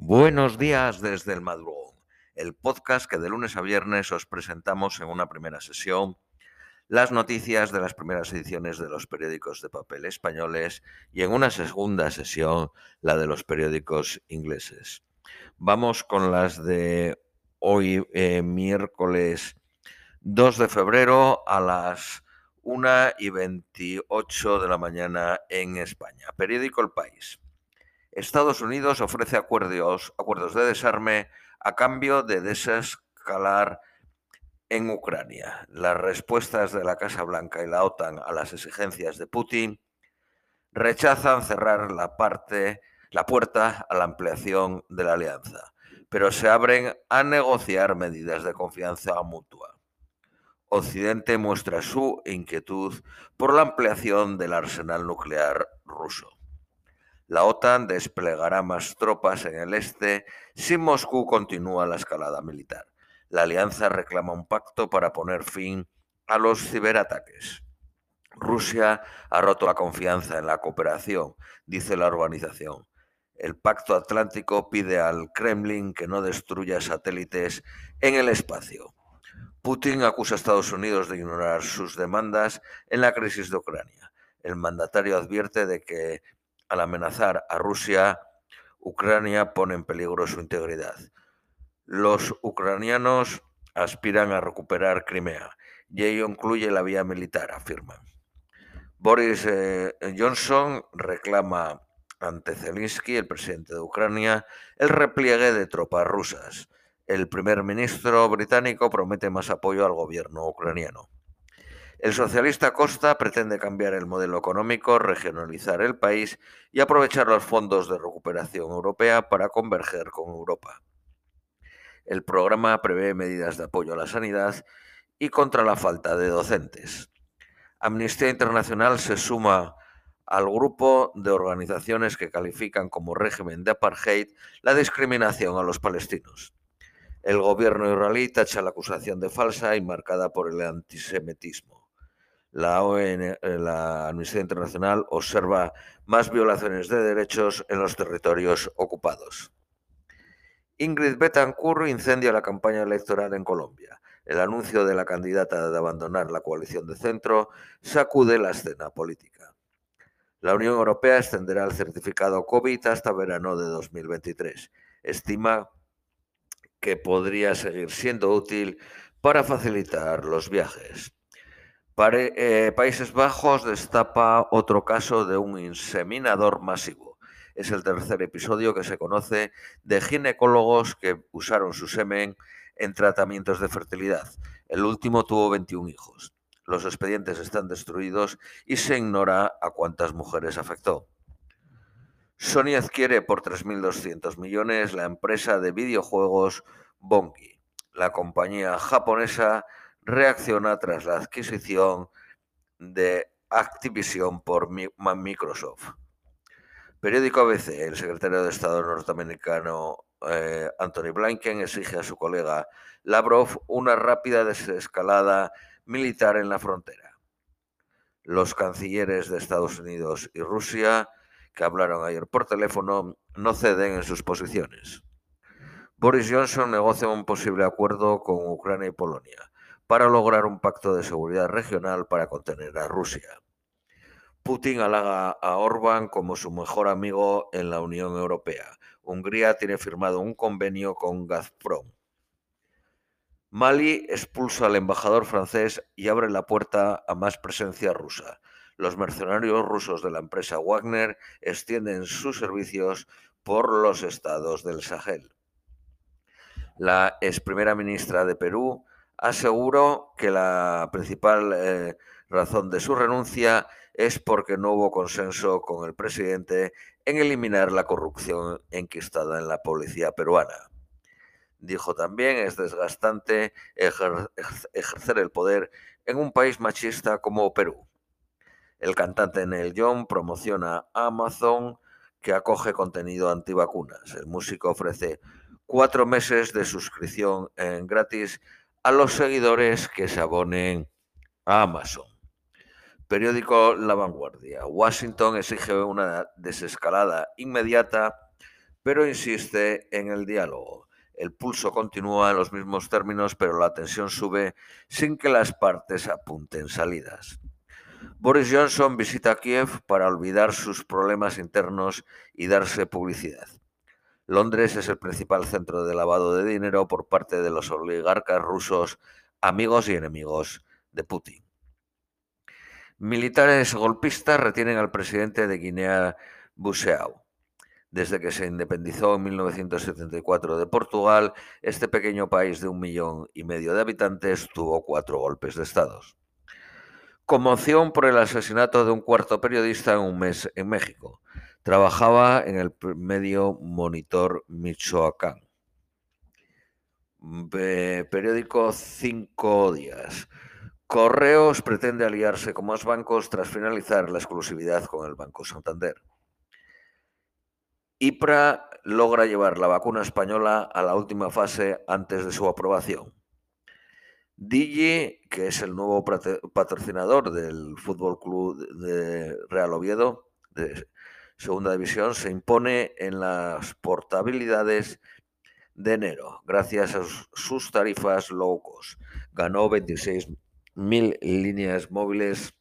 Buenos días desde el madrugón, el podcast que de lunes a viernes os presentamos en una primera sesión las noticias de las primeras ediciones de los periódicos de papel españoles y en una segunda sesión la de los periódicos ingleses. Vamos con las de hoy, eh, miércoles 2 de febrero a las 1 y 28 de la mañana en España. Periódico El País. Estados Unidos ofrece acuerdos, acuerdos de desarme a cambio de desescalar en Ucrania. Las respuestas de la Casa Blanca y la OTAN a las exigencias de Putin rechazan cerrar la parte la puerta a la ampliación de la alianza, pero se abren a negociar medidas de confianza mutua. Occidente muestra su inquietud por la ampliación del arsenal nuclear ruso. La OTAN desplegará más tropas en el este si Moscú continúa la escalada militar. La alianza reclama un pacto para poner fin a los ciberataques. Rusia ha roto la confianza en la cooperación, dice la organización. El Pacto Atlántico pide al Kremlin que no destruya satélites en el espacio. Putin acusa a Estados Unidos de ignorar sus demandas en la crisis de Ucrania. El mandatario advierte de que al amenazar a Rusia, Ucrania pone en peligro su integridad. Los ucranianos aspiran a recuperar Crimea y ello incluye la vía militar, afirman. Boris eh, Johnson reclama ante Zelensky, el presidente de Ucrania, el repliegue de tropas rusas. El primer ministro británico promete más apoyo al gobierno ucraniano. El socialista Costa pretende cambiar el modelo económico, regionalizar el país y aprovechar los fondos de recuperación europea para converger con Europa. El programa prevé medidas de apoyo a la sanidad y contra la falta de docentes. Amnistía Internacional se suma al grupo de organizaciones que califican como régimen de apartheid la discriminación a los palestinos. El gobierno israelí tacha la acusación de falsa y marcada por el antisemitismo la ON, eh, la Amnistía Internacional observa más violaciones de derechos en los territorios ocupados. Ingrid Betancourt incendia la campaña electoral en Colombia. El anuncio de la candidata de abandonar la coalición de centro sacude la escena política. La Unión Europea extenderá el certificado COVID hasta verano de 2023. Estima que podría seguir siendo útil para facilitar los viajes. Eh, Países Bajos destapa otro caso de un inseminador masivo. Es el tercer episodio que se conoce de ginecólogos que usaron su semen en tratamientos de fertilidad. El último tuvo 21 hijos. Los expedientes están destruidos y se ignora a cuántas mujeres afectó. Sony adquiere por 3.200 millones la empresa de videojuegos Bongi. La compañía japonesa reacciona tras la adquisición de Activision por Microsoft. Periódico ABC, el secretario de Estado norteamericano eh, Anthony Blinken exige a su colega Lavrov una rápida desescalada militar en la frontera. Los cancilleres de Estados Unidos y Rusia, que hablaron ayer por teléfono, no ceden en sus posiciones. Boris Johnson negocia un posible acuerdo con Ucrania y Polonia para lograr un pacto de seguridad regional para contener a Rusia. Putin halaga a Orbán como su mejor amigo en la Unión Europea. Hungría tiene firmado un convenio con Gazprom. Mali expulsa al embajador francés y abre la puerta a más presencia rusa. Los mercenarios rusos de la empresa Wagner extienden sus servicios por los estados del Sahel. La ex primera ministra de Perú aseguró que la principal eh, razón de su renuncia es porque no hubo consenso con el presidente en eliminar la corrupción enquistada en la policía peruana. Dijo también, es desgastante ejercer el poder en un país machista como Perú. El cantante Neil Young promociona Amazon que acoge contenido antivacunas. El músico ofrece cuatro meses de suscripción en gratis a los seguidores que se abonen a Amazon. Periódico La Vanguardia. Washington exige una desescalada inmediata pero insiste en el diálogo. El pulso continúa en los mismos términos, pero la tensión sube sin que las partes apunten salidas. Boris Johnson visita Kiev para olvidar sus problemas internos y darse publicidad. Londres es el principal centro de lavado de dinero por parte de los oligarcas rusos, amigos y enemigos de Putin. Militares golpistas retienen al presidente de Guinea-Bissau. Desde que se independizó en 1974 de Portugal, este pequeño país de un millón y medio de habitantes tuvo cuatro golpes de Estado. Conmoción por el asesinato de un cuarto periodista en un mes en México. Trabajaba en el medio Monitor Michoacán. periódico Cinco Días. Correos pretende aliarse con más bancos tras finalizar la exclusividad con el Banco Santander. IPRA logra llevar la vacuna española a la última fase antes de su aprobación. Digi, que es el nuevo patrocinador del Fútbol Club de Real Oviedo, Segunda División, se impone en las portabilidades de enero, gracias a sus tarifas low cost. Ganó 26.000 líneas móviles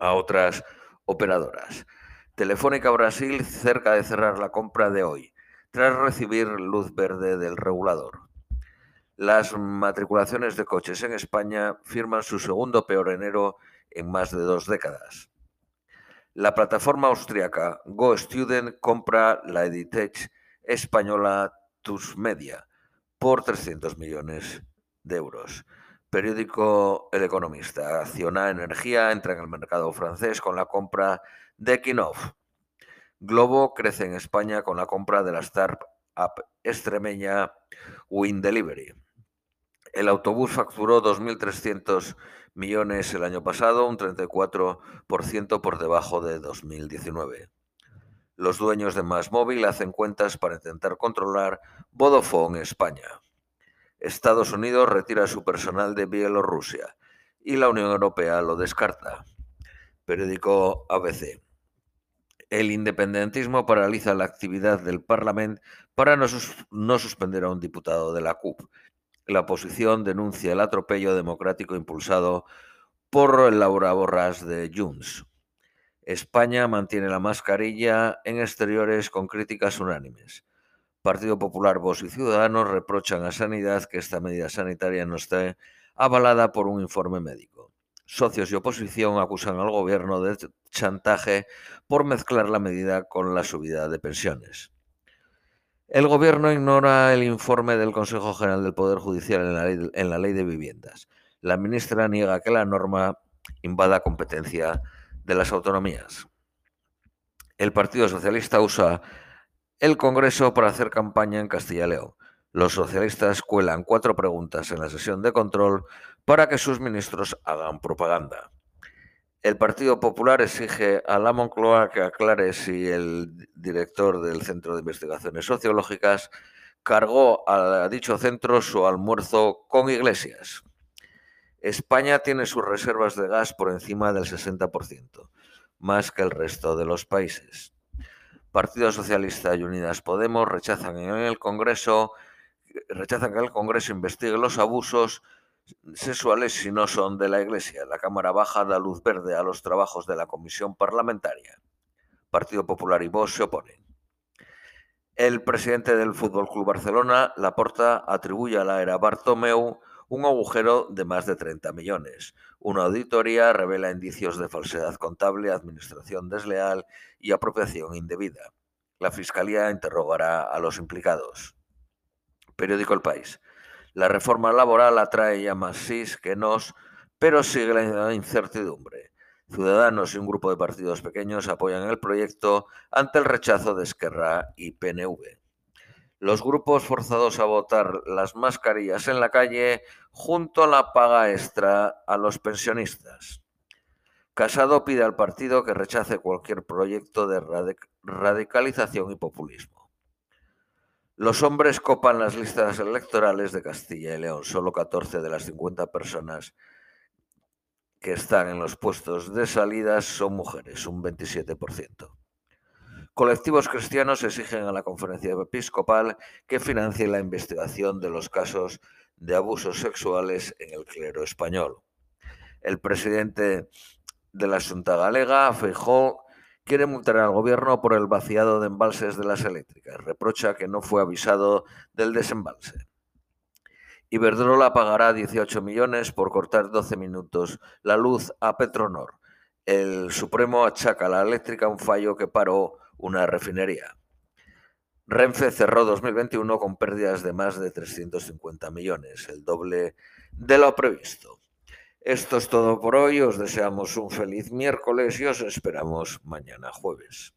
a otras operadoras. Telefónica Brasil cerca de cerrar la compra de hoy, tras recibir luz verde del regulador. Las matriculaciones de coches en España firman su segundo peor enero en más de dos décadas. La plataforma austriaca GoStudent compra la Editech española TUS Media por 300 millones de euros. Periódico El Economista. Acciona Energía entra en el mercado francés con la compra de Kinov. Globo crece en España con la compra de la startup extremeña Win Delivery. El autobús facturó 2.300 millones el año pasado, un 34% por debajo de 2019. Los dueños de Más Móvil hacen cuentas para intentar controlar Vodafone España. Estados Unidos retira su personal de Bielorrusia y la Unión Europea lo descarta. Periódico ABC. El independentismo paraliza la actividad del Parlamento para no, no suspender a un diputado de la CUP la oposición denuncia el atropello democrático impulsado por Laura Borras de Junts. España mantiene la mascarilla en exteriores con críticas unánimes. Partido Popular, Vox y Ciudadanos reprochan a Sanidad que esta medida sanitaria no esté avalada por un informe médico. Socios y oposición acusan al gobierno de chantaje por mezclar la medida con la subida de pensiones. El Gobierno ignora el informe del Consejo General del Poder Judicial en la, ley, de viviendas. La ministra niega que la norma invada competencia de las autonomías. El Partido Socialista usa el Congreso para hacer campaña en Castilla y León. Los socialistas cuelan cuatro preguntas en la sesión de control para que sus ministros hagan propaganda. El Partido Popular exige a la Moncloa que aclare si el director del Centro de Investigaciones Sociológicas cargó a dicho centro su almuerzo con iglesias. España tiene sus reservas de gas por encima del 60%, más que el resto de los países. Partido Socialista y Unidas Podemos rechazan en el Congreso rechazan que el Congreso investigue los abusos sexuales si no son de la Iglesia. La Cámara Baja da luz verde a los trabajos de la Comisión Parlamentaria. Partido Popular y Vox se oponen. El presidente del Fútbol Club Barcelona, Laporta, atribuye a la era Bartomeu un agujero de más de 30 millones. Una auditoría revela indicios de falsedad contable, administración desleal y apropiación indebida. La Fiscalía interrogará a los implicados. Periódico El País. La reforma laboral atrae ya más sí que nos, pero sigue la incertidumbre. Ciudadanos y un grupo de partidos pequeños apoyan el proyecto ante el rechazo de Esquerra y PNV. Los grupos forzados a votar las mascarillas en la calle junto a la paga extra a los pensionistas. Casado pide al partido que rechace cualquier proyecto de radicalización y populismo. Los hombres copan las listas electorales de Castilla y León. Solo 14 de las 50 personas que están en los puestos de salida son mujeres, un 27%. Colectivos cristianos exigen a la conferencia episcopal que financie la investigación de los casos de abusos sexuales en el clero español. El presidente de la Junta Galega, Feijó, quiere multar al gobierno por el vaciado de embalses de las eléctricas. Reprocha que no fue avisado del desembalse. Iberdrola pagará 18 millones por cortar 12 minutos la luz a Petronor. El Supremo achaca a la eléctrica un fallo que paró una refinería. Renfe cerró 2021 con pérdidas de más de 350 millones, el doble de lo previsto. Esto es todo por hoy, os deseamos un feliz miércoles y os esperamos mañana jueves.